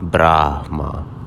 Брахма.